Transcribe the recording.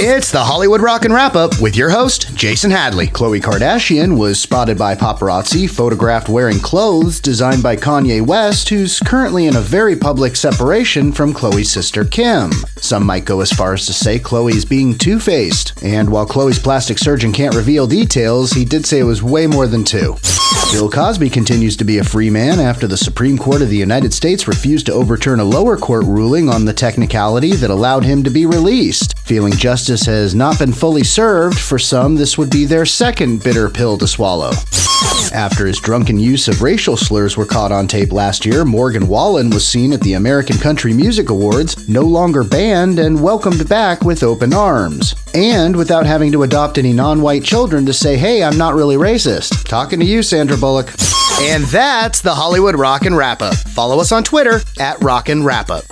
It's the Hollywood Rockin' Wrap Up with your host, Jason Hadley. Khloe Kardashian was spotted by paparazzi photographed wearing clothes designed by Kanye West, who's currently in a very public separation from Khloe's sister Kim. Some might go as far as to say Khloe's being two faced, and while Khloe's plastic surgeon can't reveal details, he did say it was way more than two. Bill Cosby continues to be a free man after the Supreme Court of the United States refused to overturn a lower court ruling on the technicality that allowed him to be released. Feeling justice has not been fully served, for some, this would be their second bitter pill to swallow. After his drunken use of racial slurs were caught on tape last year, Morgan Wallen was seen at the American Country Music Awards, no longer banned and welcomed back with open arms. And without having to adopt any non white children to say, hey, I'm not really racist. Talking to you, Sandra Bullock. And that's the Hollywood Rockin' Wrap Up. Follow us on Twitter at Rockin' Wrap Up.